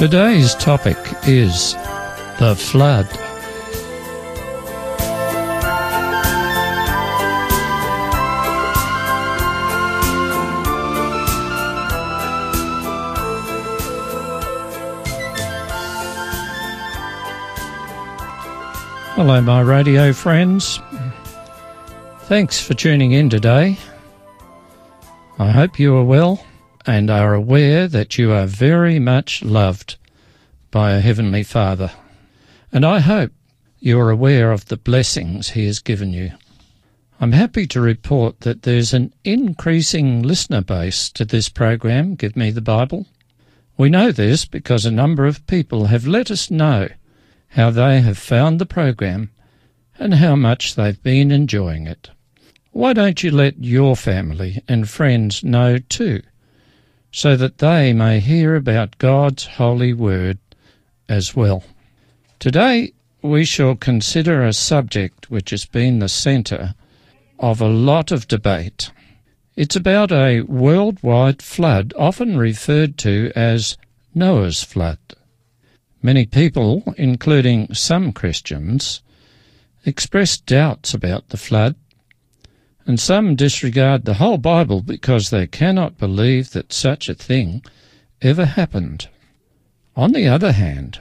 Today's topic is the flood. Hello, my radio friends. Thanks for tuning in today. I hope you are well and are aware that you are very much loved by a Heavenly Father. And I hope you are aware of the blessings He has given you. I'm happy to report that there's an increasing listener base to this program, Give Me the Bible. We know this because a number of people have let us know how they have found the program and how much they've been enjoying it. Why don't you let your family and friends know too, so that they may hear about God's holy word as well? Today we shall consider a subject which has been the centre of a lot of debate. It's about a worldwide flood, often referred to as Noah's flood. Many people, including some Christians, express doubts about the flood, and some disregard the whole Bible because they cannot believe that such a thing ever happened. On the other hand,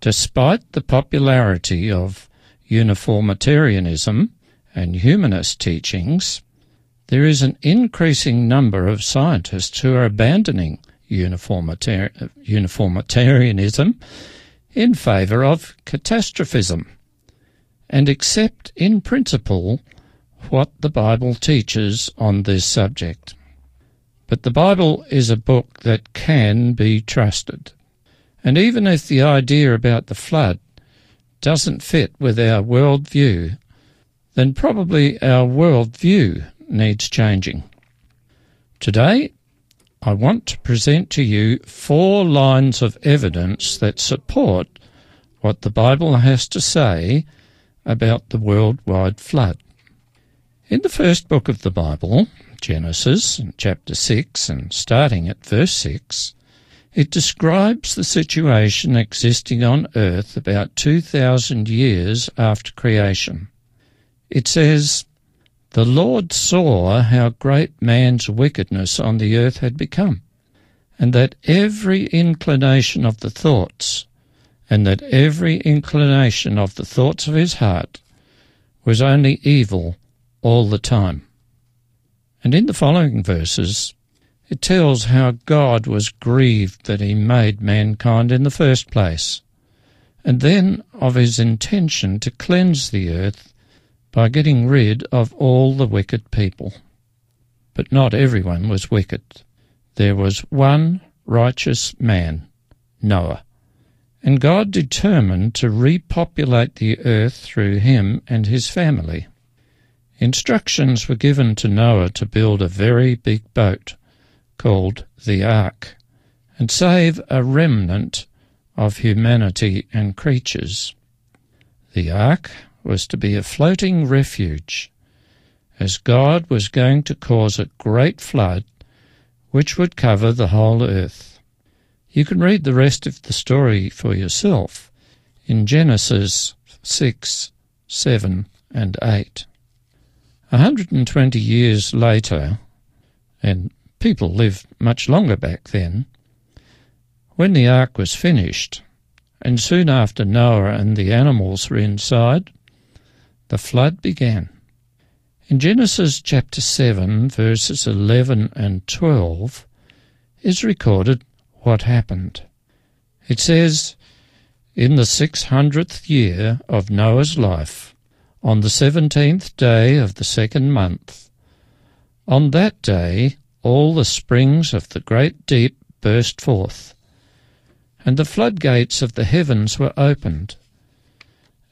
despite the popularity of uniformitarianism and humanist teachings, there is an increasing number of scientists who are abandoning uniformitar- uniformitarianism in favour of catastrophism and accept in principle what the Bible teaches on this subject. But the Bible is a book that can be trusted. And even if the idea about the flood doesn't fit with our world view, then probably our world view needs changing. Today, I want to present to you four lines of evidence that support what the Bible has to say about the worldwide flood. In the first book of the Bible, Genesis, chapter 6, and starting at verse 6, it describes the situation existing on earth about 2,000 years after creation. It says, the Lord saw how great man's wickedness on the earth had become, and that every inclination of the thoughts, and that every inclination of the thoughts of his heart was only evil all the time. And in the following verses, it tells how God was grieved that he made mankind in the first place, and then of his intention to cleanse the earth by getting rid of all the wicked people. But not everyone was wicked. There was one righteous man, Noah, and God determined to repopulate the earth through him and his family. Instructions were given to Noah to build a very big boat called the Ark and save a remnant of humanity and creatures. The Ark was to be a floating refuge, as God was going to cause a great flood which would cover the whole earth. You can read the rest of the story for yourself in Genesis 6, 7, and 8. A 120 years later, and people lived much longer back then, when the ark was finished, and soon after Noah and the animals were inside, the flood began. In Genesis chapter 7, verses 11 and 12, is recorded what happened. It says, In the six hundredth year of Noah's life, on the seventeenth day of the second month, on that day all the springs of the great deep burst forth, and the floodgates of the heavens were opened,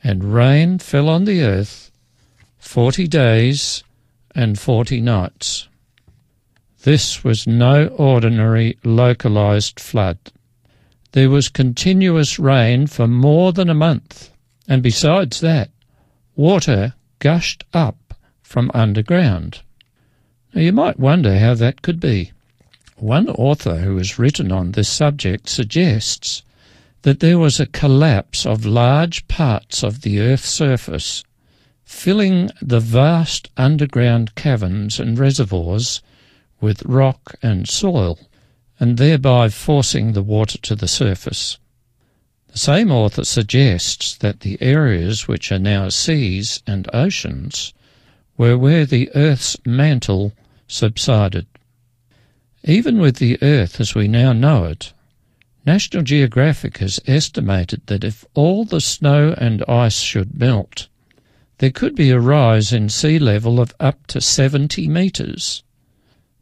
and rain fell on the earth forty days and forty nights. This was no ordinary localized flood. There was continuous rain for more than a month, and besides that, water gushed up from underground. Now you might wonder how that could be. One author who has written on this subject suggests that there was a collapse of large parts of the Earth's surface, filling the vast underground caverns and reservoirs with rock and soil, and thereby forcing the water to the surface. The same author suggests that the areas which are now seas and oceans were where the Earth's mantle subsided. Even with the Earth as we now know it, National Geographic has estimated that if all the snow and ice should melt, there could be a rise in sea level of up to 70 metres.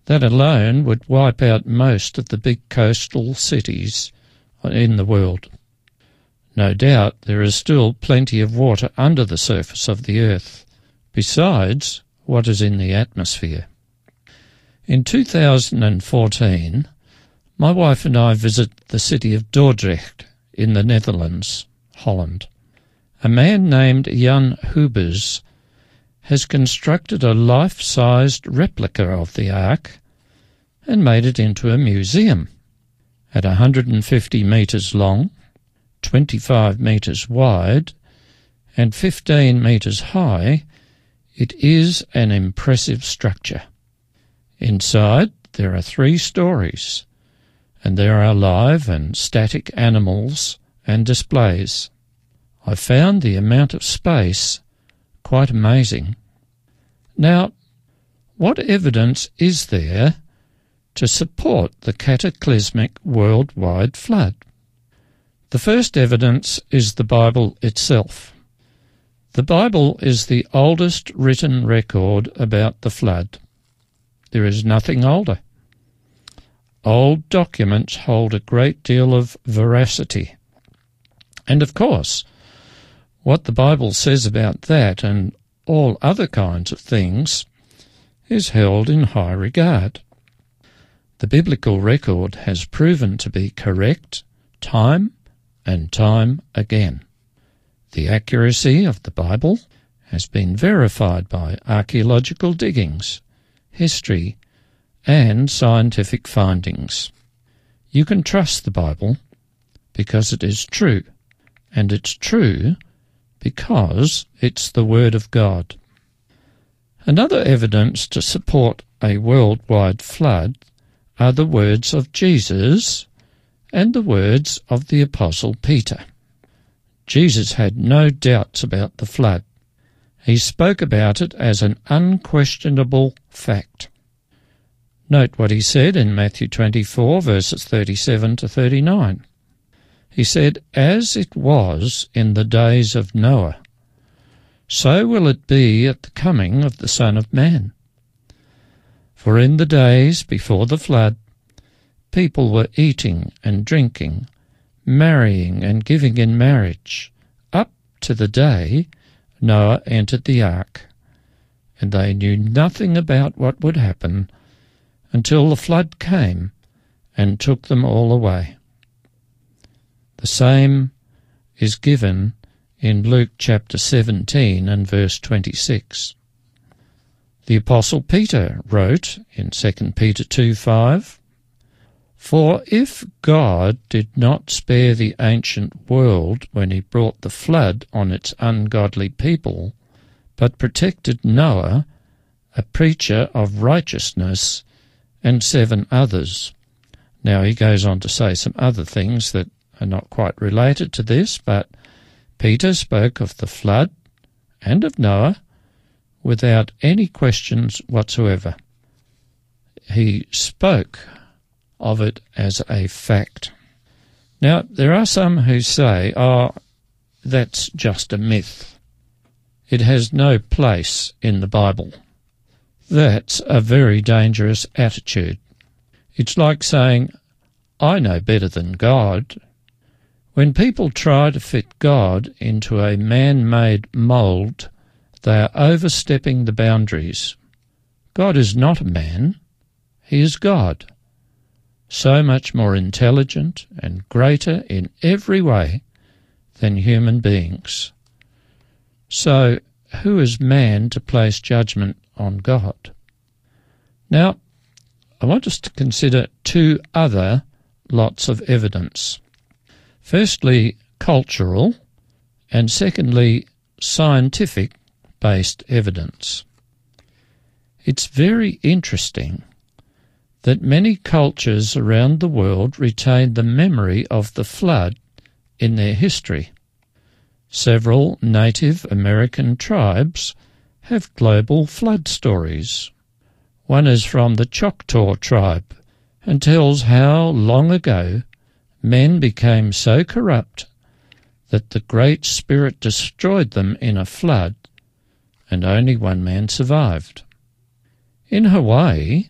That alone would wipe out most of the big coastal cities in the world. No doubt there is still plenty of water under the surface of the earth, besides what is in the atmosphere. In 2014, my wife and I visited the city of Dordrecht in the Netherlands, Holland. A man named Jan Huibers has constructed a life-sized replica of the Ark and made it into a museum. At 150 metres long, 25 metres wide, and 15 metres high, it is an impressive structure. Inside, there are three stories, and there are live and static animals and displays. I found the amount of space quite amazing. Now, what evidence is there to support the cataclysmic worldwide flood? The first evidence is the Bible itself. The Bible is the oldest written record about the flood. There is nothing older. Old documents hold a great deal of veracity. And of course, what the Bible says about that and all other kinds of things is held in high regard. The biblical record has proven to be correct time and time again. The accuracy of the Bible has been verified by archaeological diggings history, and scientific findings. You can trust the Bible because it is true, and it's true because it's the Word of God. Another evidence to support a worldwide flood are the words of Jesus and the words of the Apostle Peter. Jesus had no doubts about the flood. He spoke about it as an unquestionable fact. Note what he said in Matthew 24, verses 37 to 39. He said, As it was in the days of Noah, so will it be at the coming of the Son of Man. For in the days before the flood, people were eating and drinking, marrying and giving in marriage, up to the day Noah entered the ark, and they knew nothing about what would happen until the flood came and took them all away. The same is given in Luke chapter 17 and verse 26. The Apostle Peter wrote in 2 Peter 2 5, For if God did not spare the ancient world when he brought the flood on its ungodly people, but protected Noah, a preacher of righteousness, and seven others. Now he goes on to say some other things that are not quite related to this, but Peter spoke of the flood and of Noah without any questions whatsoever. He spoke of it as a fact. Now, there are some who say, oh, that's just a myth. It has no place in the Bible. That's a very dangerous attitude. It's like saying, I know better than God. When people try to fit God into a man made mould, they are overstepping the boundaries. God is not a man, He is God. So much more intelligent and greater in every way than human beings. So, who is man to place judgment on God. Now, I want us to consider two other lots of evidence. Firstly, cultural, and secondly, scientific based evidence. It's very interesting that many cultures around the world retain the memory of the flood in their history. Several Native American tribes have global flood stories. One is from the Choctaw tribe and tells how long ago men became so corrupt that the Great Spirit destroyed them in a flood and only one man survived. In Hawaii,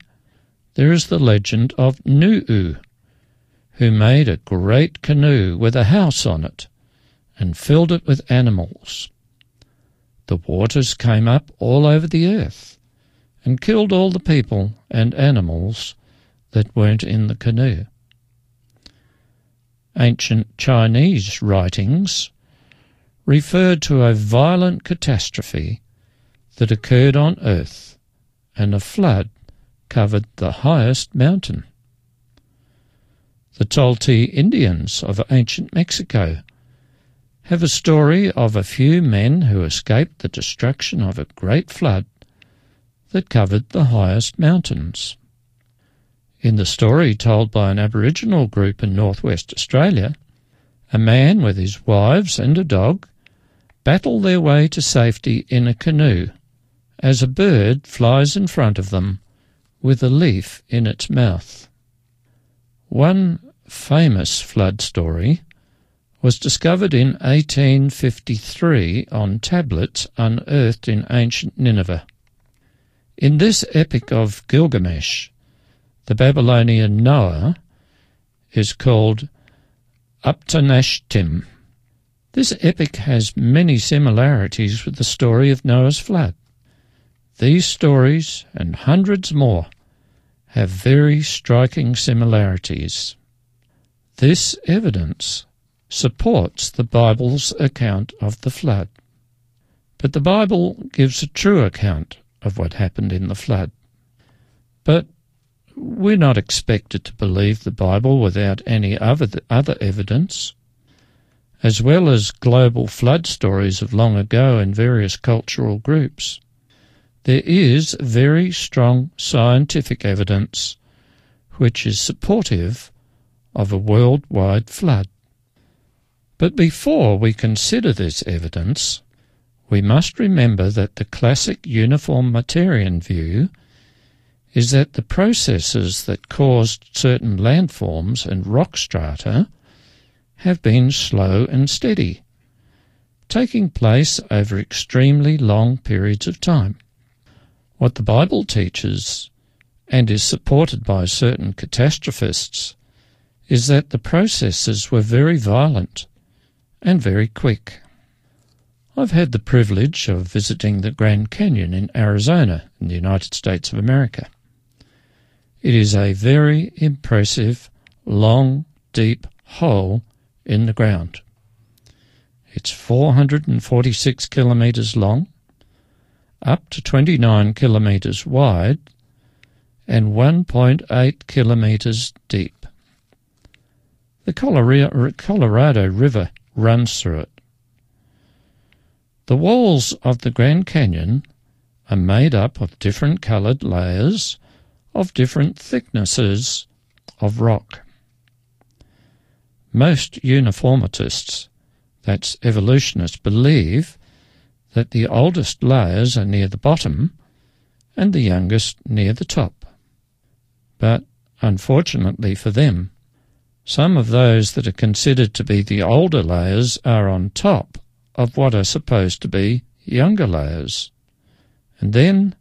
there is the legend of Nu'u, who made a great canoe with a house on it and filled it with animals. The waters came up all over the earth and killed all the people and animals that weren't in the canoe. Ancient Chinese writings referred to a violent catastrophe that occurred on earth and a flood covered the highest mountain. The Toltec Indians of ancient Mexico have a story of a few men who escaped the destruction of a great flood that covered the highest mountains. In the story told by an Aboriginal group in northwest Australia, a man with his wives and a dog battle their way to safety in a canoe as a bird flies in front of them with a leaf in its mouth. One famous flood story was discovered in 1853 on tablets unearthed in ancient Nineveh. In this epic of Gilgamesh, the Babylonian Noah is called Utnapishtim. This epic has many similarities with the story of Noah's flood. These stories and hundreds more have very striking similarities. This evidence supports the Bible's account of the flood. But the Bible gives a true account of what happened in the flood. But we're not expected to believe the Bible without any other, other evidence. As well as global flood stories of long ago in various cultural groups, there is very strong scientific evidence which is supportive of a worldwide flood. But before we consider this evidence, we must remember that the classic uniformitarian view is that the processes that caused certain landforms and rock strata have been slow and steady, taking place over extremely long periods of time. What the Bible teaches, and is supported by certain catastrophists, is that the processes were very violent and very quick. I've had the privilege of visiting the Grand Canyon in Arizona in the United States of America. It is a very impressive, long, deep hole in the ground. It's 446 kilometres long up to 29 kilometres wide and 1.8 kilometres deep. The Colorado River runs through it. The walls of the Grand Canyon are made up of different coloured layers of different thicknesses of rock. Most uniformitists, that's evolutionists, believe that the oldest layers are near the bottom and the youngest near the top. But unfortunately for them, some of those that are considered to be the older layers are on top of what are supposed to be younger layers. And then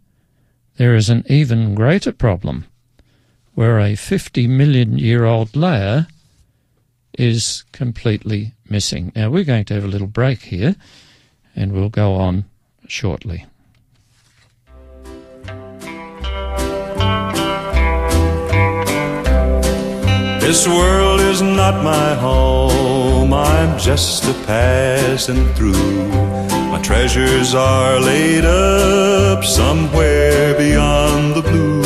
there is an even greater problem where a 50 million year old layer is completely missing. Now we're going to have a little break here and we'll go on shortly. This world is not my home, I'm just a passing through. My treasures are laid up somewhere beyond the blue.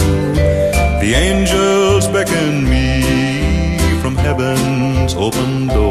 The angels beckon me from heaven's open door,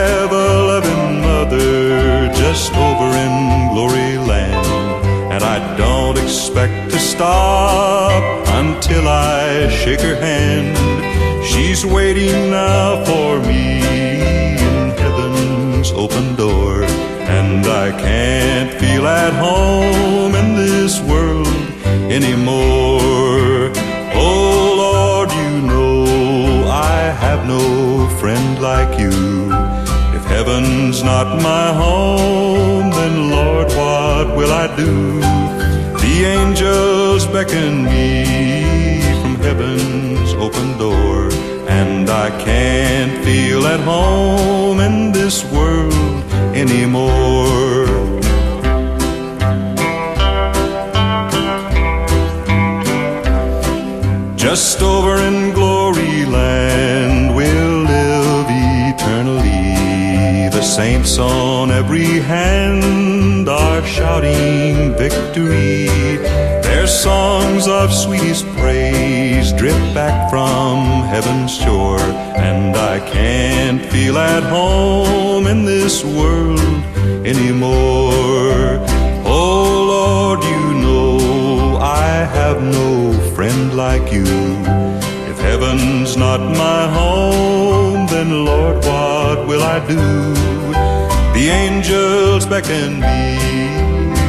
loving mother just over in glory land, and I don't expect to stop until I shake her hand. She's waiting now for me in heaven's open door and I can't feel at home in this world anymore. Heaven's not my home, then Lord, what will I do? The angels beckon me from heaven's open door, and I can't feel at home in this world anymore. Just over in saints on every hand are shouting victory. Their songs of sweetest praise drip back from heaven's shore, and I can't feel at home in this world anymore. Oh Lord, you know I have no friend like you. If heaven's not my home, then Lord, what will I do? The angels beckon me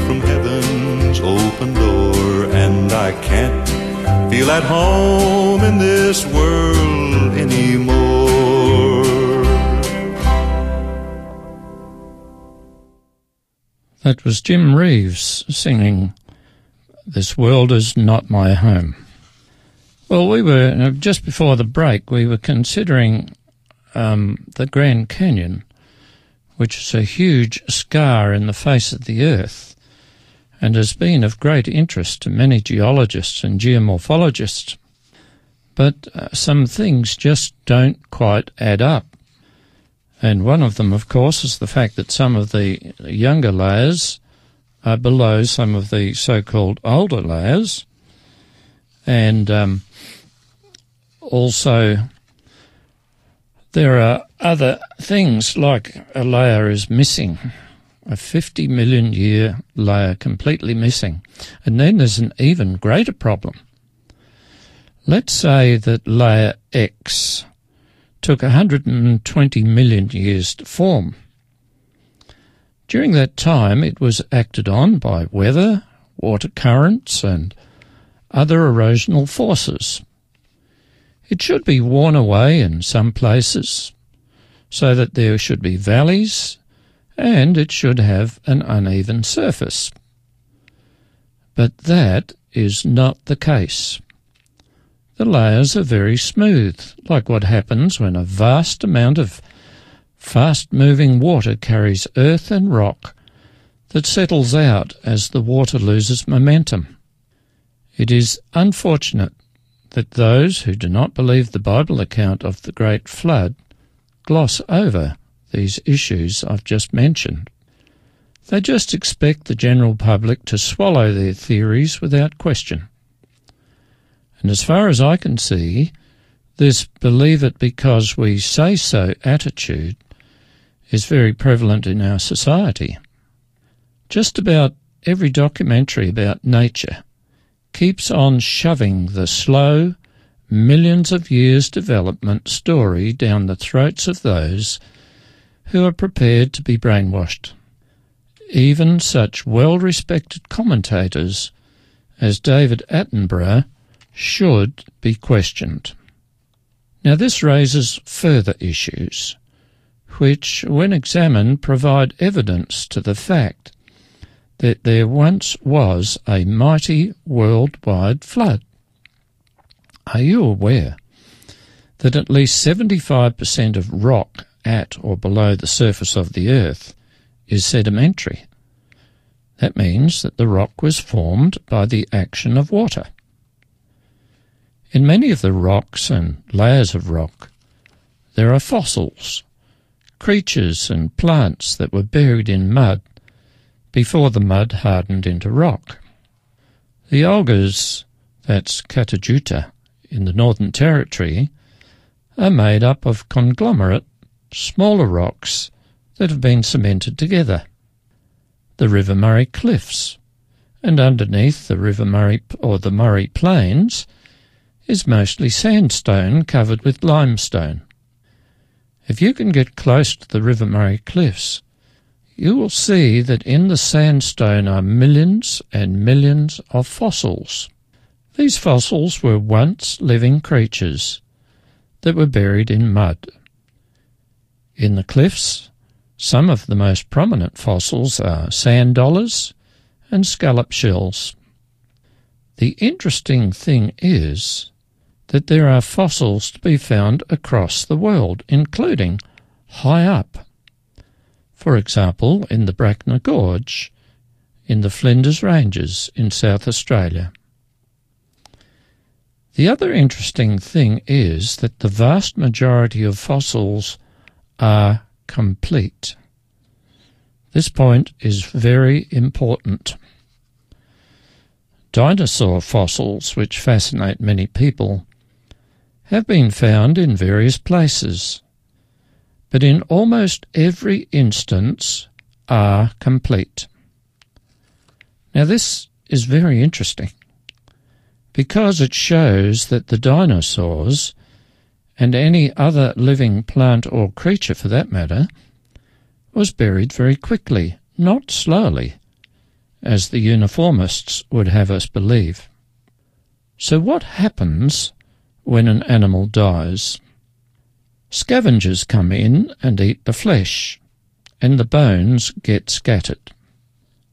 from heaven's open door, and I can't feel at home in this world anymore. That was Jim Reeves singing This World Is Not My Home. Well, we were, uh, just before the break, we were considering um, the Grand Canyon, which is a huge scar in the face of the Earth and has been of great interest to many geologists and geomorphologists. But uh, some things just don't quite add up. And one of them, of course, is the fact that some of the younger layers are below some of the so-called older layers. And um, also, there are other things like a layer is missing, a 50 million year layer completely missing. And then there's an even greater problem. Let's say that layer X took 120 million years to form. During that time, it was acted on by weather, water currents, and other erosional forces. It should be worn away in some places so that there should be valleys and it should have an uneven surface. But that is not the case. The layers are very smooth, like what happens when a vast amount of fast moving water carries earth and rock that settles out as the water loses momentum. It is unfortunate that those who do not believe the Bible account of the Great Flood gloss over these issues I've just mentioned. They just expect the general public to swallow their theories without question. And as far as I can see, this believe it because we say so attitude is very prevalent in our society. Just about every documentary about nature keeps on shoving the slow, millions of years development story down the throats of those who are prepared to be brainwashed. Even such well respected commentators as David Attenborough should be questioned. Now, this raises further issues, which, when examined, provide evidence to the fact that there once was a mighty worldwide flood. Are you aware that at least 75% of rock at or below the surface of the earth is sedimentary. That means that the rock was formed by the action of water. In many of the rocks and layers of rock, there are fossils, creatures and plants that were buried in mud before the mud hardened into rock. The Olgas, that's Kata Tjuta, in the Northern Territory, are made up of conglomerate, smaller rocks that have been cemented together. The River Murray Cliffs, and underneath the River Murray or the Murray Plains is mostly sandstone covered with limestone. If you can get close to the River Murray Cliffs, you will see that in the sandstone are millions and millions of fossils. These fossils were once living creatures that were buried in mud. In the cliffs, some of the most prominent fossils are sand dollars and scallop shells. The interesting thing is that there are fossils to be found across the world, including high up. For example, in the Brachina Gorge, in the Flinders Ranges in South Australia. The other interesting thing is that the vast majority of fossils are complete. This point is very important. Dinosaur fossils, which fascinate many people, have been found in various places, but in almost every instance are complete. Now, this is very interesting because it shows that the dinosaurs, and any other living plant or creature for that matter, was buried very quickly, not slowly, as the uniformists would have us believe. So, what happens when an animal dies? Scavengers come in and eat the flesh, and the bones get scattered.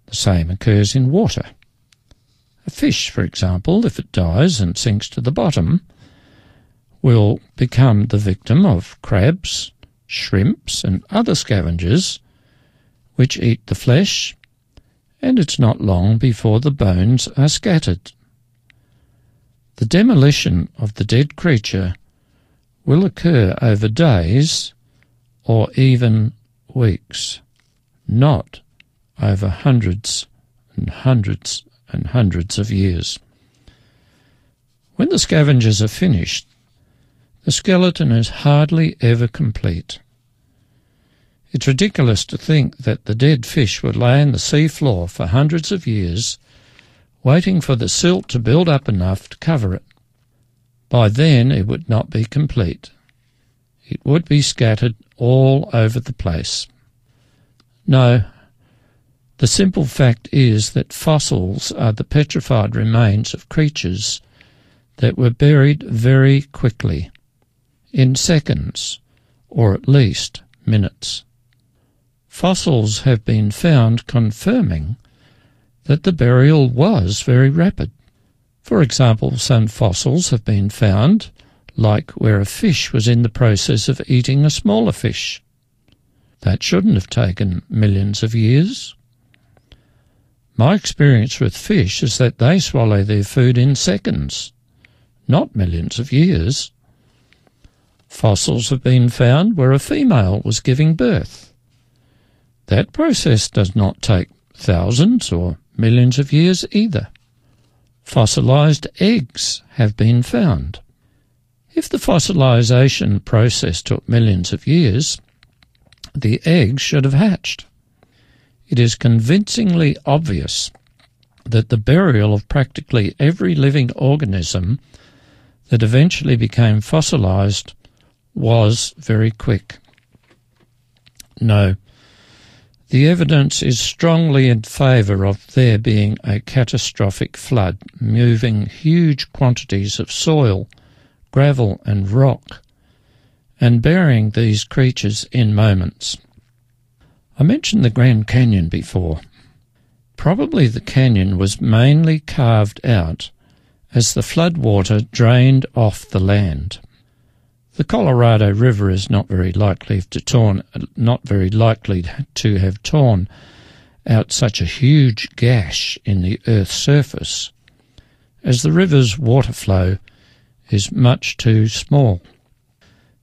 The same occurs in water. A fish, for example, if it dies and sinks to the bottom, will become the victim of crabs, shrimps, and other scavengers which eat the flesh, and it's not long before the bones are scattered. The demolition of the dead creature will occur over days or even weeks, not over hundreds and hundreds and hundreds of years. When the scavengers are finished, the skeleton is hardly ever complete. It's ridiculous to think that the dead fish would lay on the sea floor for hundreds of years, waiting for the silt to build up enough to cover it. By then it would not be complete. It would be scattered all over the place. No, the simple fact is that fossils are the petrified remains of creatures that were buried very quickly, in seconds, or at least minutes. Fossils have been found confirming that the burial was very rapid. For example, some fossils have been found, like where a fish was in the process of eating a smaller fish. That shouldn't have taken millions of years. My experience with fish is that they swallow their food in seconds, not millions of years. Fossils have been found where a female was giving birth. That process does not take thousands or millions of years either. Fossilized eggs have been found. If the fossilization process took millions of years, the eggs should have hatched it is convincingly obvious that the burial of practically every living organism that eventually became fossilized was very quick. No, the evidence is strongly in favour of there being a catastrophic flood, moving huge quantities of soil, gravel, and rock, and burying these creatures in moments. I mentioned the Grand Canyon before. Probably the canyon was mainly carved out as the flood water drained off the land. The Colorado River is not very likely to torn, not very likely to have torn out such a huge gash in the Earth's surface, as the river's water flow is much too small.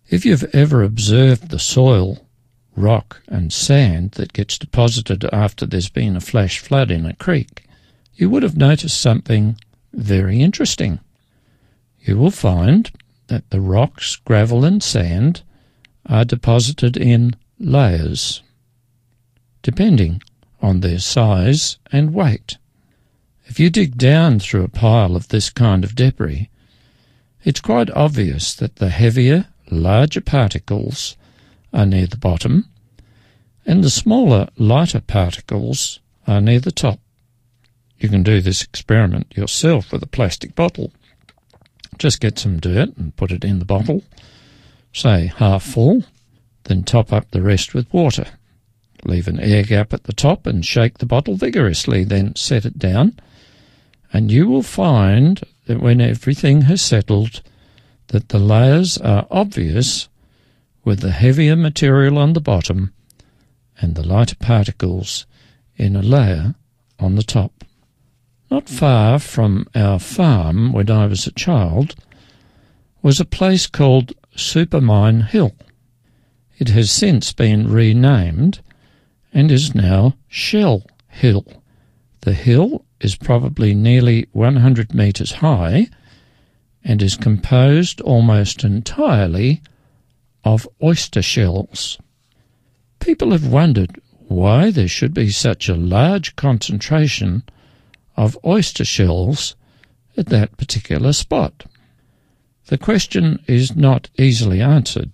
If you've ever observed the soil, rock, and sand that gets deposited after there's been a flash flood in a creek, you would have noticed something very interesting. You will find that the rocks, gravel, and sand are deposited in layers, depending on their size and weight. If you dig down through a pile of this kind of debris, it's quite obvious that the heavier larger particles are near the bottom, and the smaller, lighter particles are near the top. You can do this experiment yourself with a plastic bottle. Just get some dirt and put it in the bottle, say half full, then top up the rest with water. Leave an air gap at the top and shake the bottle vigorously, then set it down, and you will find that when everything has settled, that the layers are obvious with the heavier material on the bottom and the lighter particles in a layer on the top. Not far from our farm when I was a child was a place called Supermine Hill. It has since been renamed and is now Shell Hill. The hill is probably nearly 100 metres high and is composed almost entirely of oyster shells. People have wondered why there should be such a large concentration of oyster shells at that particular spot. The question is not easily answered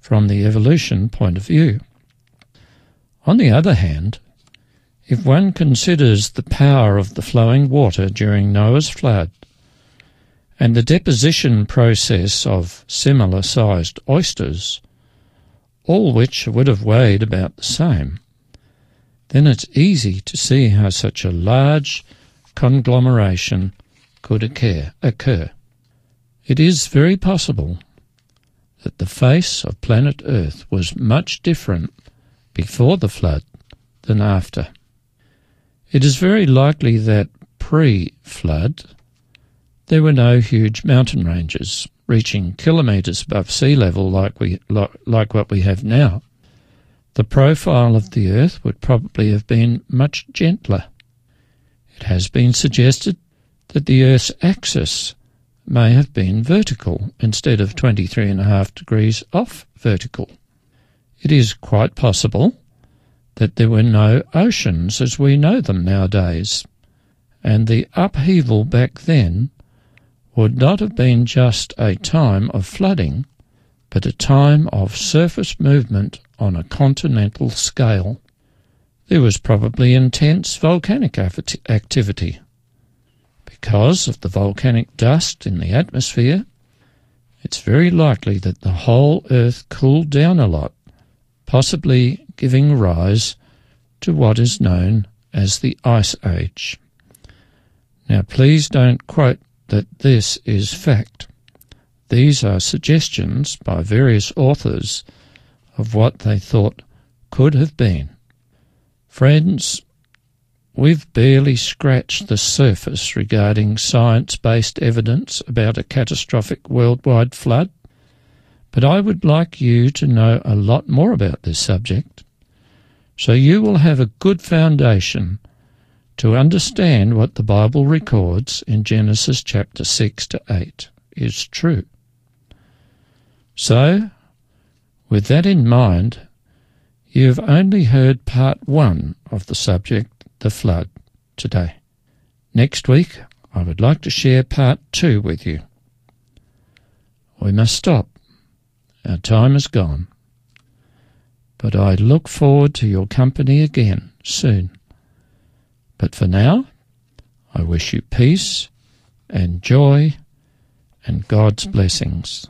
from the evolution point of view. On the other hand, if one considers the power of the flowing water during Noah's flood and the deposition process of similar sized oysters, all which would have weighed about the same, then it's easy to see how such a large conglomeration could occur. occur. It is very possible that the face of planet Earth was much different before the flood than after. It is very likely that pre flood there were no huge mountain ranges reaching kilometres above sea level like, we, like what we have now. The profile of the Earth would probably have been much gentler. It has been suggested that the Earth's axis may have been vertical instead of 23.5 degrees off vertical. It is quite possible that there were no oceans as we know them nowadays, and the upheaval back then would not have been just a time of flooding, but a time of surface movement on a continental scale. There was probably intense volcanic activity. Because of the volcanic dust in the atmosphere, it's very likely that the whole Earth cooled down a lot, possibly giving rise to what is known as the Ice Age. Now, please don't quote that this is fact. These are suggestions by various authors of what they thought could have been. Friends, we've barely scratched the surface regarding science based evidence about a catastrophic worldwide flood, but I would like you to know a lot more about this subject so you will have a good foundation to understand what the Bible records in Genesis chapter 6 to 8 is true. So, with that in mind, you have only heard part one of the subject, the flood, today. Next week, I would like to share part two with you. We must stop. Our time is gone. But I look forward to your company again soon. But for now, I wish you peace and joy and God's blessings.